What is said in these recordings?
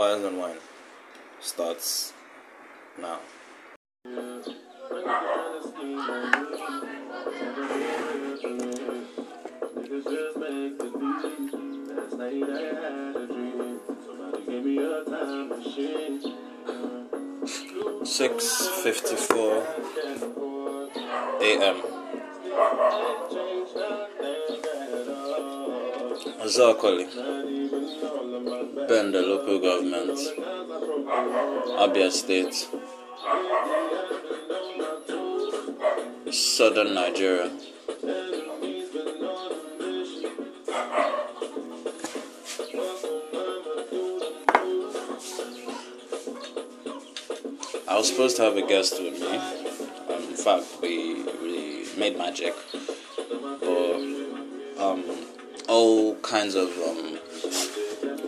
Wires and Wine starts now. Six fifty four a.m. Zakoli, Ben, local government, Abia State, Southern Nigeria. I was supposed to have a guest with me. Um, in fact, we really made magic, but um, all kinds of um,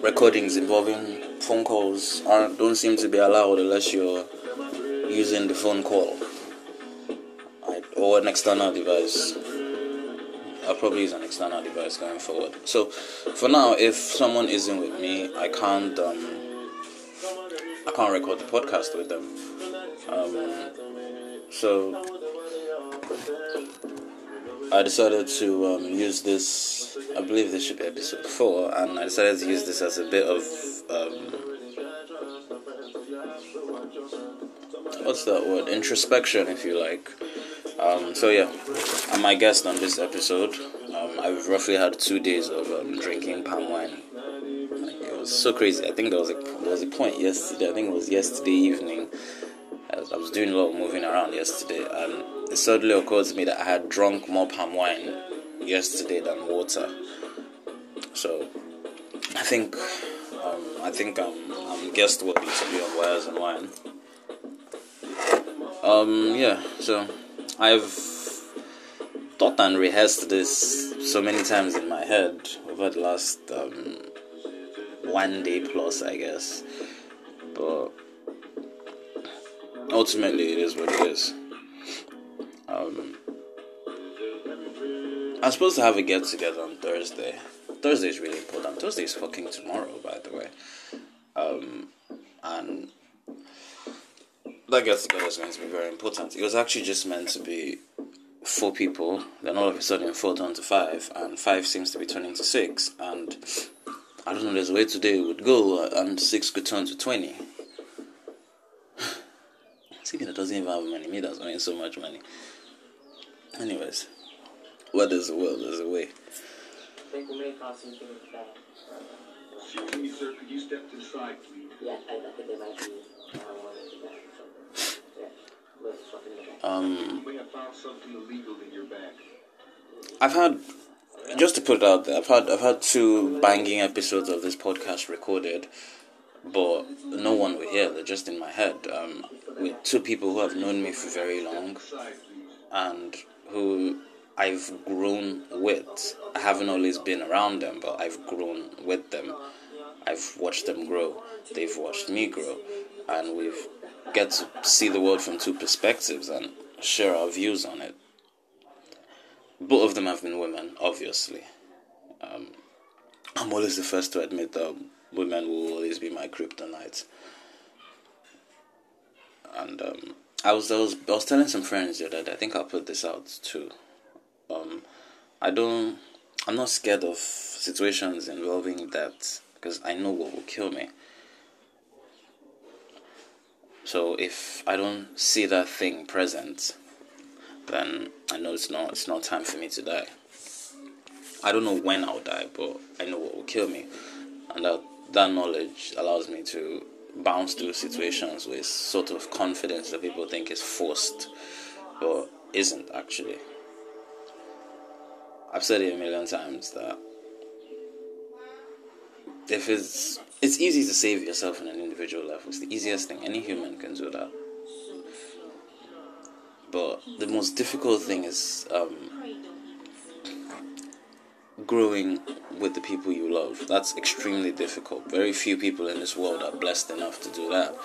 recordings involving phone calls aren't, don't seem to be allowed unless you're using the phone call or an external device. I'll probably use an external device going forward. So, for now, if someone isn't with me, I can't. Um, I can't record the podcast with them. Um, so I decided to um, use this. I believe this should be episode four, and I decided to use this as a bit of um, what's that word? Introspection, if you like. Um, so yeah, I'm my guest on this episode. Um, I've roughly had two days of um, drinking palm wine. Like, it was so crazy. I think there was a there was a point yesterday. I think it was yesterday evening. As I was doing a lot of moving around yesterday, and it suddenly occurred to me that I had drunk more palm wine yesterday than water. So I think um, I think I'm I'm guest worthy to be on wires and wine. Um, yeah, so I've thought and rehearsed this so many times in my head over the last um, one day plus, I guess. But ultimately, it is what it is. Um, I'm supposed to have a get together on Thursday. Thursday is really important. Thursday is fucking tomorrow, by the way. Um, and that get together is going to be very important. It was actually just meant to be four people, then all of a sudden four turned to five, and five seems to be turning to six, and I don't know, there's a way today it would go, and six could turn to 20. Speaking that doesn't even have money, me that's earning so much money. Anyways, where there's a will, there's a way. Excuse me, sir. Could you step to the side, please? Yeah, I, I think they might be marijuana in the bag. So, yeah, let's swap in the bag. Um, You may have found something illegal in your bag. I've had just to put it out there, I've had I've had two banging episodes of this podcast recorded, but no one will hear. They're just in my head. Um, with two people who have known me for very long and who I've grown with. I haven't always been around them, but I've grown with them. I've watched them grow. They've watched me grow, and we've get to see the world from two perspectives and share our views on it. Both of them have been women, obviously. Um, I'm always the first to admit that women will always be my kryptonite. And um, I was I was I was telling some friends the other day. I think I'll put this out too. Um, I don't. I'm not scared of situations involving that because I know what will kill me. So if I don't see that thing present, then I know it's not it's not time for me to die. I don't know when I'll die, but I know what will kill me, and that that knowledge allows me to bounce through situations with sort of confidence that people think is forced, but isn't actually. I've said it a million times that if it's it's easy to save yourself on an individual level. It's the easiest thing. Any human can do that. But the most difficult thing is um, growing with the people you love. That's extremely difficult. Very few people in this world are blessed enough to do that.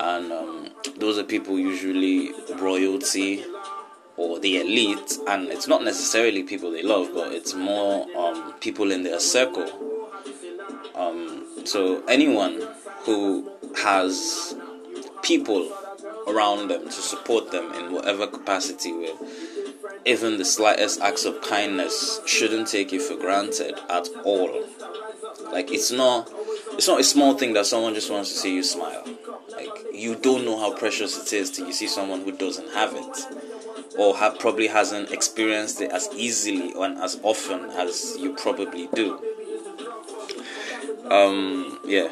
And um, those are people usually royalty or the elite. And it's not necessarily people they love, but it's more um, people in their circle. Um, so anyone who has people around them to support them in whatever capacity with even the slightest acts of kindness shouldn't take it for granted at all. Like it's not it's not a small thing that someone just wants to see you smile. Like you don't know how precious it is till you see someone who doesn't have it or have probably hasn't experienced it as easily and as often as you probably do. Um yeah.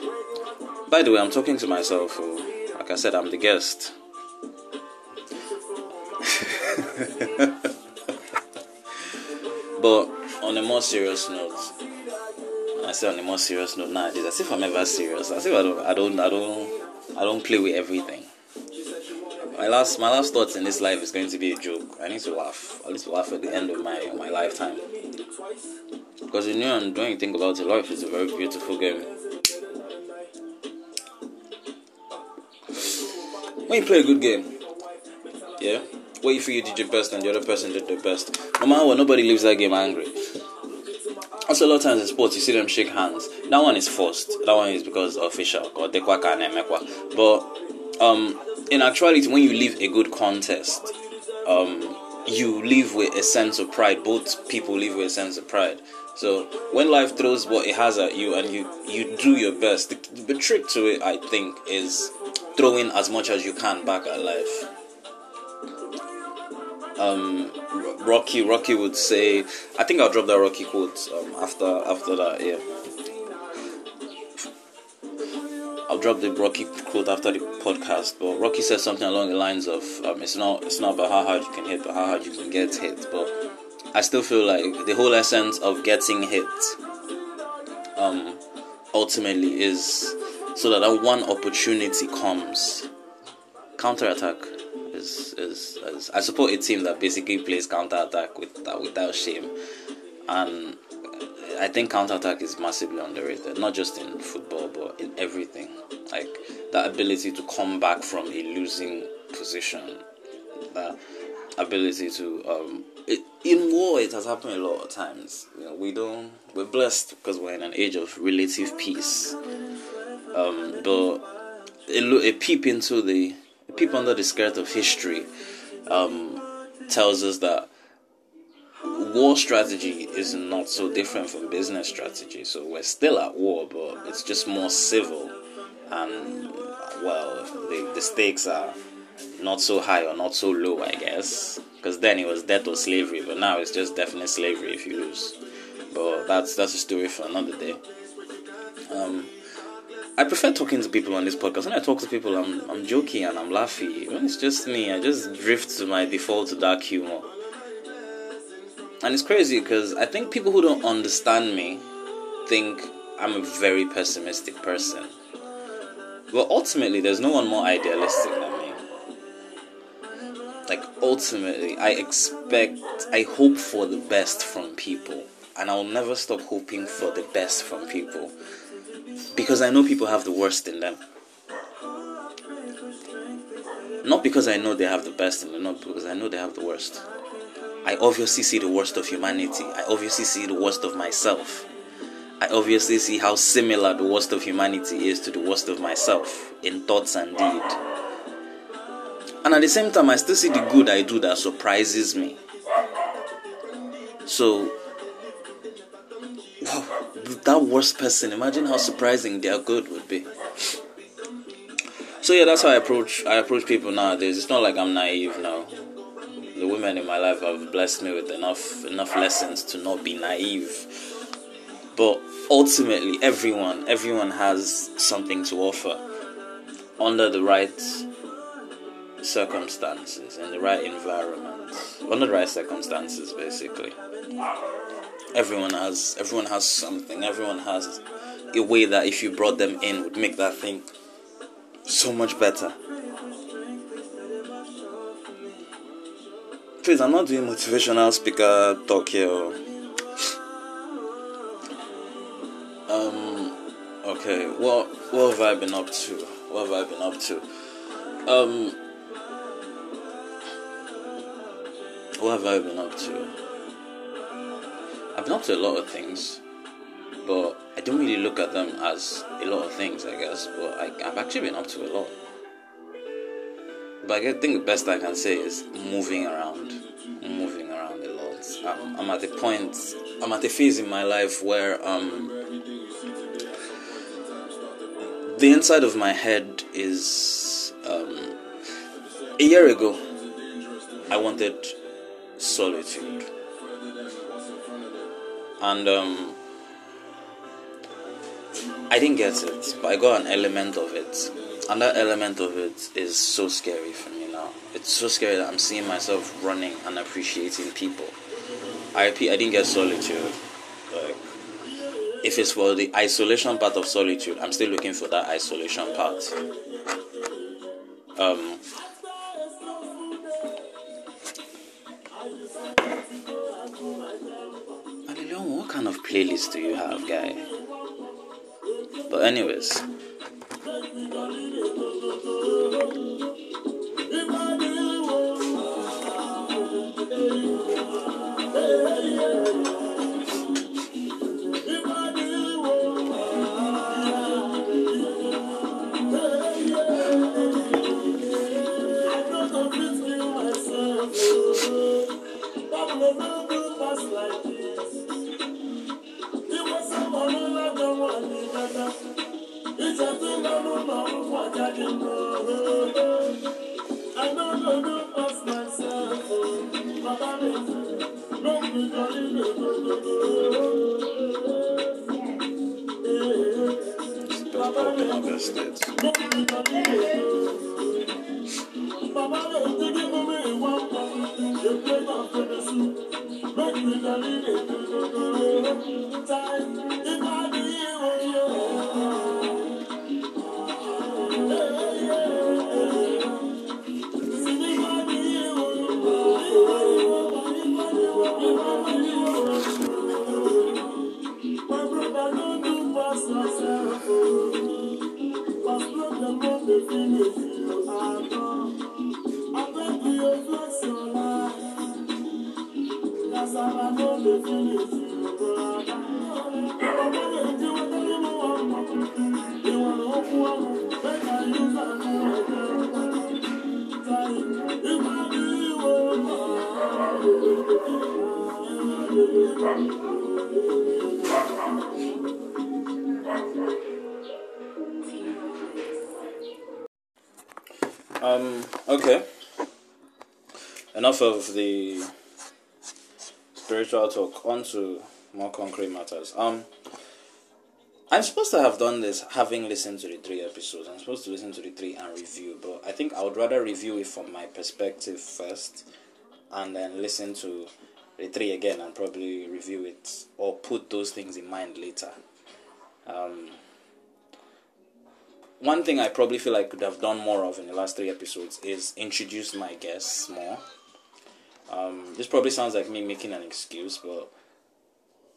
By the way i'm talking to myself like i said i'm the guest but on a more serious note I say on a more serious note nowadays, as if I'm ever serious. As if I don't, I don't, I don't, I don't play with everything. My last, my last thoughts in this life is going to be a joke. I need to laugh. I need to laugh at the end of my my lifetime. Because you know, when you think about it, life is a very beautiful game. When you play a good game, yeah, where you you did your best and the other person did their best. No matter what, nobody leaves that game angry. Also, a lot of times in sports, you see them shake hands. That one is forced. That one is because official. But um, in actuality, when you leave a good contest, um, you leave with a sense of pride. Both people leave with a sense of pride. So when life throws what it has at you and you you do your best, the, the trick to it, I think, is throwing as much as you can back at life. Um, Rocky Rocky would say, I think I'll drop that Rocky quote um, after after that. Yeah, I'll drop the Rocky quote after the podcast. But Rocky says something along the lines of, um, "It's not it's not about how hard you can hit, but how hard you can get hit." But I still feel like the whole essence of getting hit, um, ultimately is so that that one opportunity comes, counter attack is, is, is I support a team that basically plays counter attack with uh, without shame, and I think counter attack is massively underrated. Not just in football, but in everything. Like that ability to come back from a losing position, that ability to um, it, in war it has happened a lot of times. You know, we don't we're blessed because we're in an age of relative peace. Um, but a, a peep into the peep under the skirt of history um, tells us that war strategy is not so different from business strategy. So we're still at war, but it's just more civil, and well, the, the stakes are not so high or not so low, I guess. Because then it was death or slavery, but now it's just definite slavery if you lose. But that's that's a story for another day. Um, I prefer talking to people on this podcast. When I talk to people, I'm I'm joking and I'm laughing. When it's just me, I just drift to my default dark humor. And it's crazy because I think people who don't understand me think I'm a very pessimistic person. But ultimately, there's no one more idealistic than me. Like, ultimately, I expect, I hope for the best from people. And I'll never stop hoping for the best from people. Because I know people have the worst in them. Not because I know they have the best in them, not because I know they have the worst. I obviously see the worst of humanity. I obviously see the worst of myself. I obviously see how similar the worst of humanity is to the worst of myself in thoughts and deed. And at the same time, I still see the good I do that surprises me. So, that worst person, imagine how surprising their good would be. So yeah, that's how I approach I approach people nowadays. It's not like I'm naive now. The women in my life have blessed me with enough enough lessons to not be naive. But ultimately everyone everyone has something to offer under the right circumstances in the right environment. Under the right circumstances basically. Everyone has everyone has something. Everyone has a way that if you brought them in would make that thing so much better. Please, I'm not doing motivational speaker talk here. Um, okay, what what have I been up to? What have I been up to? Um, what have I been up to? I've been up to a lot of things, but I don't really look at them as a lot of things, I guess, but I, I've actually been up to a lot. But I think the best I can say is moving around, moving around a lot. I'm, I'm at the point, I'm at the phase in my life where um, the inside of my head is um, a year ago. I wanted solitude, and um, I didn't get it, but I got an element of it. And that element of it is so scary for me now. It's so scary that I'm seeing myself running and appreciating people. I repeat, I didn't get solitude. Like, if it's for the isolation part of solitude, I'm still looking for that isolation part. Um, kind of playlist do you have, guy? But anyways. Enough of the spiritual talk. On to more concrete matters. Um, I'm supposed to have done this having listened to the three episodes. I'm supposed to listen to the three and review, but I think I would rather review it from my perspective first and then listen to the three again and probably review it or put those things in mind later. Um, one thing I probably feel I could have done more of in the last three episodes is introduce my guests more. Um, this probably sounds like me making an excuse, but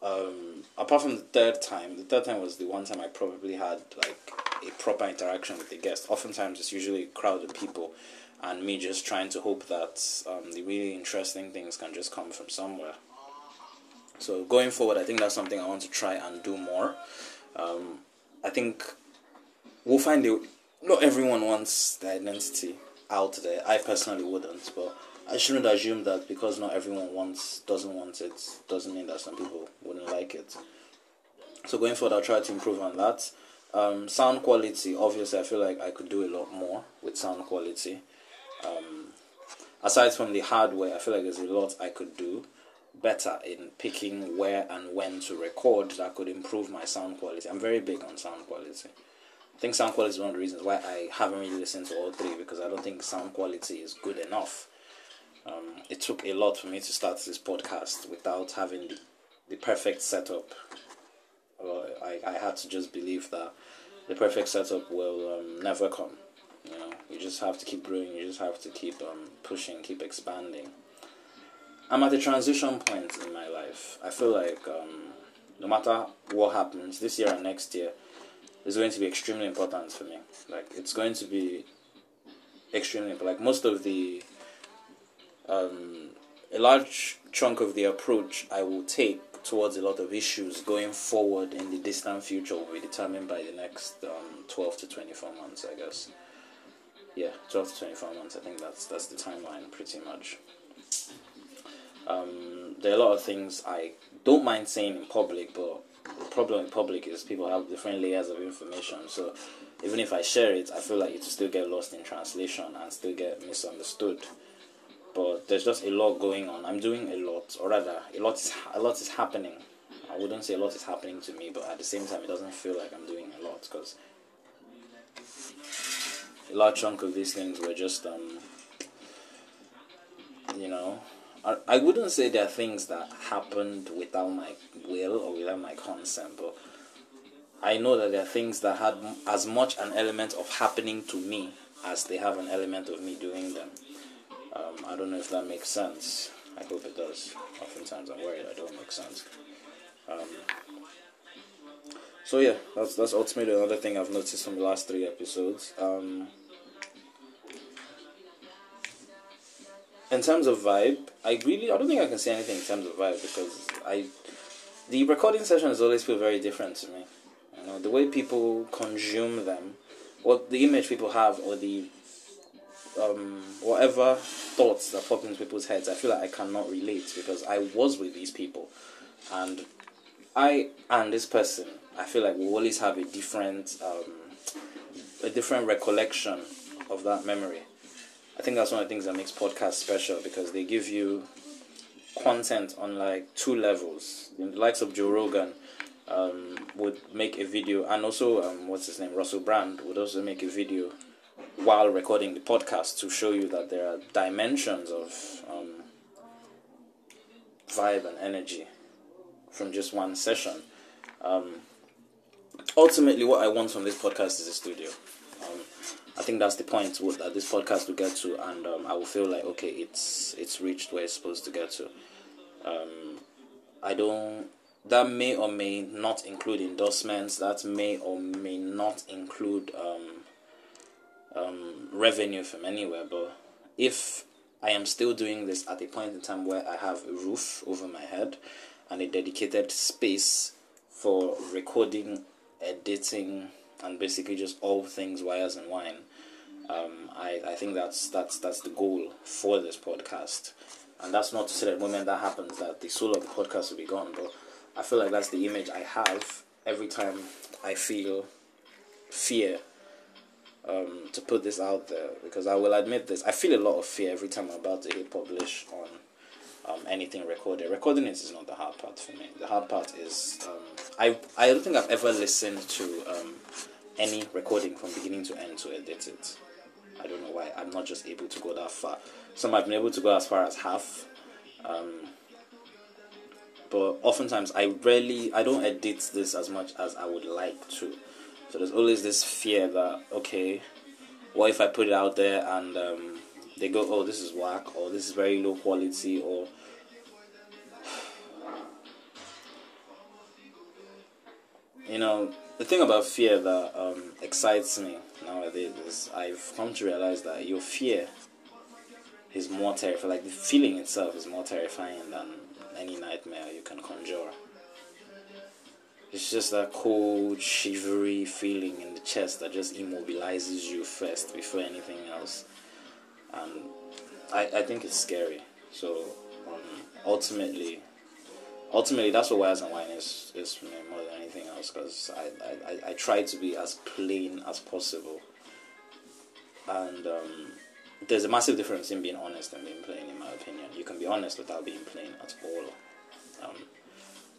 um, apart from the third time, the third time was the one time I probably had like a proper interaction with the guest. Oftentimes, it's usually a crowd of people, and me just trying to hope that um, the really interesting things can just come from somewhere. So going forward, I think that's something I want to try and do more. Um, I think we'll find it. Not everyone wants the identity out there. I personally wouldn't, but I shouldn't assume that because not everyone wants doesn't want it doesn't mean that some people wouldn't like it. So going forward, I'll try to improve on that. Um, sound quality, obviously, I feel like I could do a lot more with sound quality. Um, aside from the hardware, I feel like there's a lot I could do better in picking where and when to record that could improve my sound quality. I'm very big on sound quality. I think sound quality is one of the reasons why I haven't really listened to all three because I don't think sound quality is good enough. Um, it took a lot for me to start this podcast without having the, the perfect setup. Well, I, I had to just believe that the perfect setup will um, never come. You know, you just have to keep growing. You just have to keep um, pushing, keep expanding. I'm at a transition point in my life. I feel like um, no matter what happens this year and next year, is going to be extremely important for me. Like it's going to be extremely like most of the um, a large chunk of the approach I will take towards a lot of issues going forward in the distant future will be determined by the next um, 12 to 24 months, I guess. Yeah, 12 to 24 months. I think that's that's the timeline, pretty much. Um, there are a lot of things I don't mind saying in public, but the problem in public is people have different layers of information. So even if I share it, I feel like it will still get lost in translation and still get misunderstood. But there's just a lot going on. I'm doing a lot, or rather, a lot is a lot is happening. I wouldn't say a lot is happening to me, but at the same time, it doesn't feel like I'm doing a lot because a large chunk of these things were just, um, you know, I, I wouldn't say there are things that happened without my will or without my consent, but I know that there are things that had as much an element of happening to me as they have an element of me doing them. Um, I don't know if that makes sense. I hope it does. Oftentimes I'm worried I don't make sense. Um, so yeah, that's that's ultimately another thing I've noticed from the last three episodes. Um, in terms of vibe, I really I don't think I can say anything in terms of vibe because I the recording sessions always feel very different to me. You know, the way people consume them, what the image people have, or the um, whatever thoughts that pop into people's heads, I feel like I cannot relate because I was with these people, and I and this person, I feel like we always have a different um, a different recollection of that memory. I think that's one of the things that makes podcasts special because they give you content on like two levels. The likes of Joe Rogan um, would make a video, and also um, what's his name, Russell Brand would also make a video while recording the podcast to show you that there are dimensions of um, vibe and energy from just one session. Um, ultimately, what I want from this podcast is a studio. Um, I think that's the point that this podcast will get to, and um, I will feel like okay, it's it's reached where it's supposed to get to. Um, I don't. That may or may not include endorsements. That may or may not include um, um, revenue from anywhere. But if I am still doing this at a point in time where I have a roof over my head and a dedicated space for recording, editing, and basically just all things wires and wine. Um, I, I think that's that's that's the goal for this podcast, and that's not to say that the moment that happens that the soul of the podcast will be gone. But I feel like that's the image I have every time I feel fear um, to put this out there because I will admit this. I feel a lot of fear every time I'm about to hit publish on um, anything recorded. Recording it is not the hard part for me. The hard part is um, I I don't think I've ever listened to um, any recording from beginning to end to edit it. I don't know why I'm not just able to go that far. Some I've been able to go as far as half. Um, but oftentimes I rarely I don't edit this as much as I would like to. So there's always this fear that okay, what if I put it out there and um, they go, oh, this is whack, or this is very low quality, or you know, the thing about fear that um, excites me nowadays is I've come to realize that your fear is more terrifying. Like the feeling itself is more terrifying than any nightmare you can conjure. It's just that cold, shivery feeling in the chest that just immobilizes you first before anything else. And I, I think it's scary. So um, ultimately, ultimately that's what Wires and Wine is, is for me more than anything else because I, I, I try to be as plain as possible. And um, there's a massive difference in being honest and being plain, in my opinion. You can be honest without being plain at all. Um,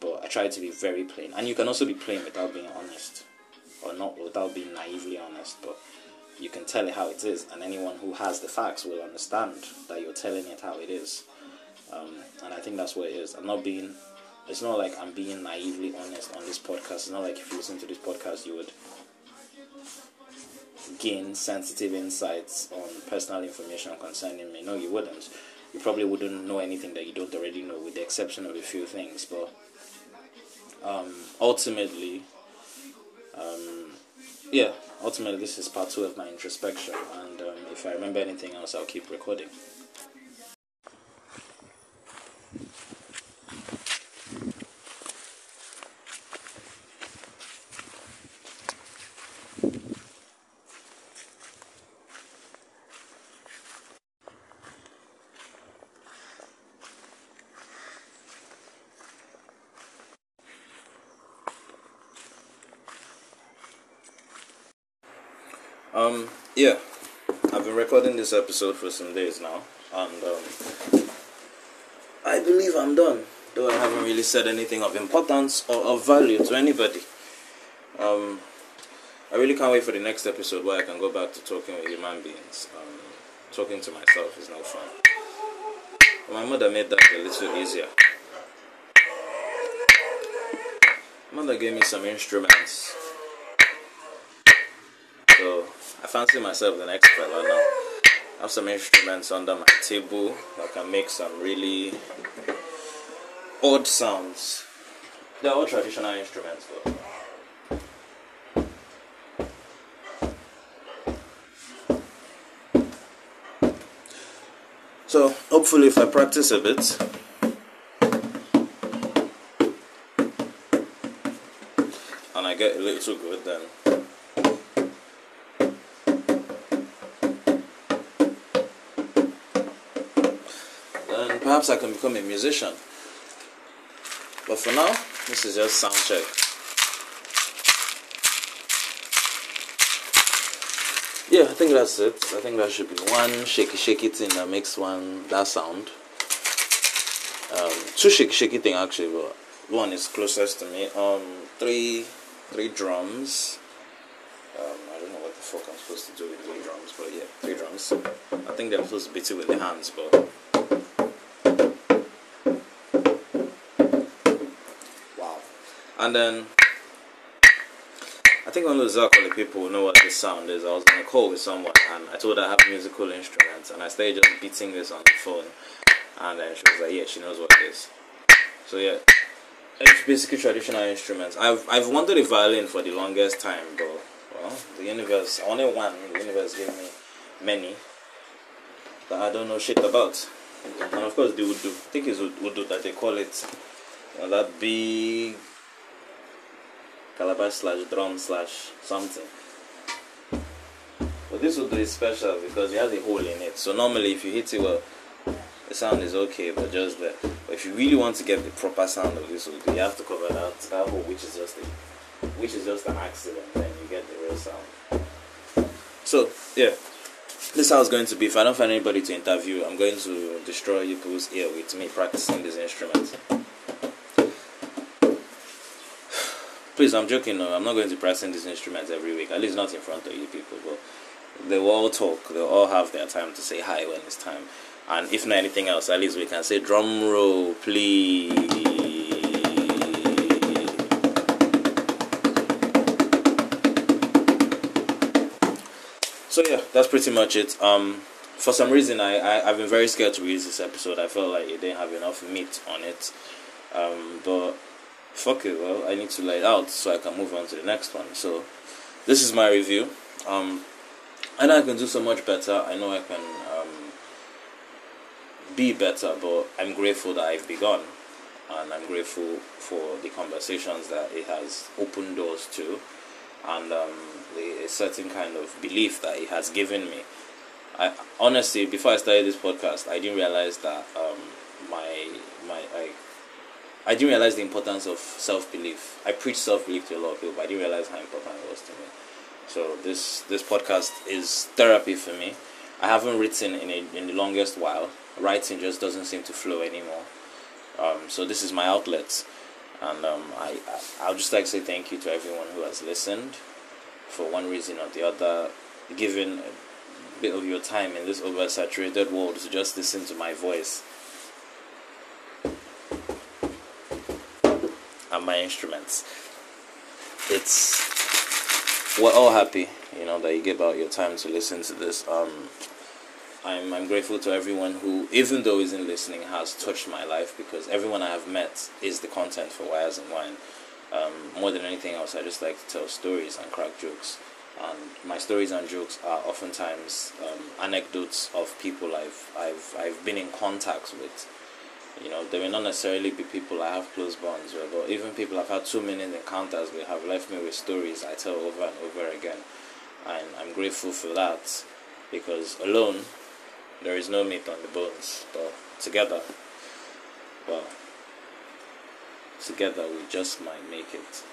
but I try to be very plain. And you can also be plain without being honest, or not without being naively honest, but you can tell it how it is, and anyone who has the facts will understand that you're telling it how it is. Um, and I think that's what it is. I'm not being, it's not like I'm being naively honest on this podcast. It's not like if you listen to this podcast, you would gain sensitive insights on personal information concerning me. No, you wouldn't. You probably wouldn't know anything that you don't already know, with the exception of a few things. But um, ultimately, um, yeah, ultimately, this is part two of my introspection. And um, if I remember anything else, I'll keep recording. Um, yeah, I've been recording this episode for some days now, and um, I believe I'm done. Though I haven't really said anything of importance or of value to anybody. Um, I really can't wait for the next episode where I can go back to talking with human beings. Um, talking to myself is no fun. My mother made that a little easier. Mother gave me some instruments. So I fancy myself an expert fella now. I have some instruments under my table that can make some really odd sounds. They're all traditional instruments though. So hopefully if I practice a bit and I get a little good then then perhaps I can become a musician. But for now, this is just sound check. Yeah, I think that's it. I think that should be one shaky shaky thing that makes one that sound. Um, two shaky shaky thing actually, but one is closest to me. Um, three three drums. Um, I don't know what the fuck I'm supposed to do with three drums, but yeah, three drums. I think they're supposed to beat it with the hands, but And then I think the Zakoli people know what this sound is. I was on a call with someone and I told her I have musical instruments and I started just beating this on the phone and then she was like, Yeah, she knows what it is. So yeah. It's basically traditional instruments. I've I've wanted a violin for the longest time, but well, the universe only one, the universe gave me many that I don't know shit about. And of course the Udu. I think it's Udu that they call it. You know, that big calabash slash drum slash something. But this would be special because it has a hole in it. So normally if you hit it well, the sound is okay, but just. But if you really want to get the proper sound of this you have to cover that that hole, which is just a, which is just an accident. Then you get the real sound. So yeah, this is how it's going to be. If I don't find anybody to interview, I'm going to destroy people's ear with me practicing this instrument. Please, I'm joking. I'm not going to practice this instrument every week. At least not in front of you people. But they will all talk. They'll all have their time to say hi when it's time. And if not anything else, at least we can say drum roll, please. So yeah, that's pretty much it. Um, for some reason, I, I I've been very scared to release this episode. I felt like it didn't have enough meat on it. Um, but fuck it. Well, I need to lay it out so I can move on to the next one. So this is my review. Um, I know I can do so much better. I know I can um, be better, but I'm grateful that I've begun, and I'm grateful for the conversations that it has opened doors to, and um, the a certain kind of belief that it has given me. I honestly, before I started this podcast, I didn't realize that um, my my I didn't realize the importance of self belief. I preach self belief to a lot of people, but I didn't realize how important it was to me. So this this podcast is therapy for me. I haven't written in a, in the longest while. Writing just doesn't seem to flow anymore. Um, so this is my outlet, and um, I, I I'll just like to say thank you to everyone who has listened, for one reason or the other, giving a bit of your time in this oversaturated world to just listen to my voice my instruments. It's we're all happy, you know, that you give out your time to listen to this. Um, I'm I'm grateful to everyone who, even though isn't listening, has touched my life because everyone I have met is the content for Wires and Wine. Um, more than anything else, I just like to tell stories and crack jokes. And my stories and jokes are oftentimes um, anecdotes of people I've I've I've been in contact with. You know, they may not necessarily be people I have close bonds with, but even people I've had two minute encounters with have left me with stories I tell over and over again. And I'm grateful for that because alone there is no meat on the bones, but together, well, together we just might make it.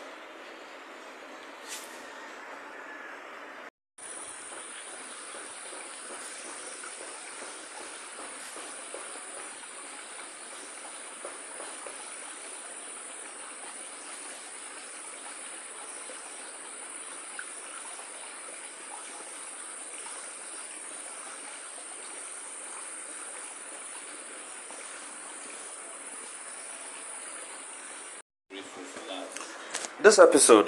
This episode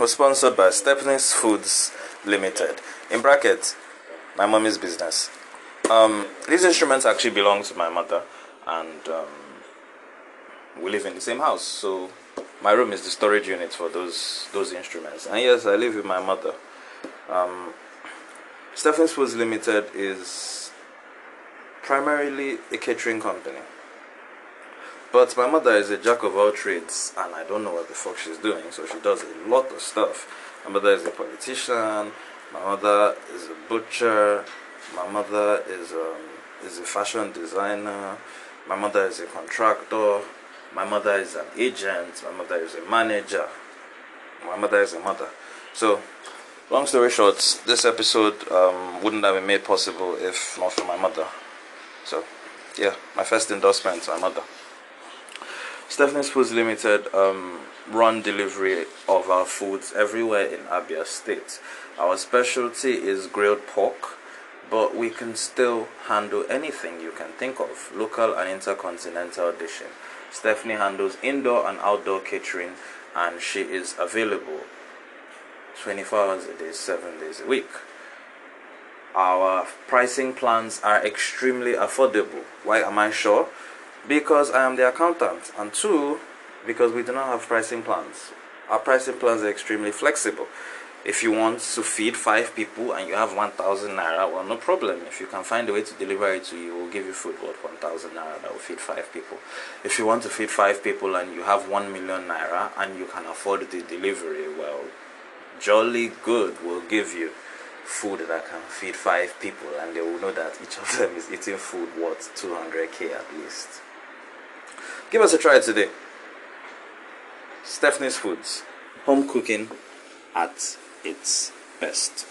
was sponsored by Stephanie's Foods Limited. In brackets, my mommy's business. Um, these instruments actually belong to my mother, and um, we live in the same house. So my room is the storage unit for those those instruments. And yes, I live with my mother. Um, Stephanie's Foods Limited is primarily a catering company. But my mother is a jack of all trades, and I don't know what the fuck she's doing, so she does a lot of stuff. My mother is a politician, my mother is a butcher, my mother is um, is a fashion designer, my mother is a contractor, my mother is an agent, my mother is a manager, my mother is a mother. So, long story short, this episode um, wouldn't have been made possible if not for my mother. So, yeah, my first endorsement my mother. Stephanie's Foods Limited um, run delivery of our foods everywhere in Abia State. Our specialty is grilled pork, but we can still handle anything you can think of, local and intercontinental dishing. Stephanie handles indoor and outdoor catering, and she is available 24 hours a day, 7 days a week. Our pricing plans are extremely affordable. Why am I sure? Because I am the accountant, and two, because we do not have pricing plans. Our pricing plans are extremely flexible. If you want to feed five people and you have 1,000 naira, well, no problem. If you can find a way to deliver it to you, we'll give you food worth 1,000 naira that will feed five people. If you want to feed five people and you have 1 million naira and you can afford the delivery, well, jolly good, we'll give you food that can feed five people and they will know that each of them is eating food worth 200k at least. Give us a try today. Stephanie's Foods. Home cooking at its best.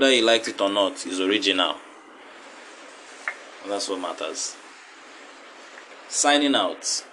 Whether you liked it or not, is original. And that's what matters. Signing out.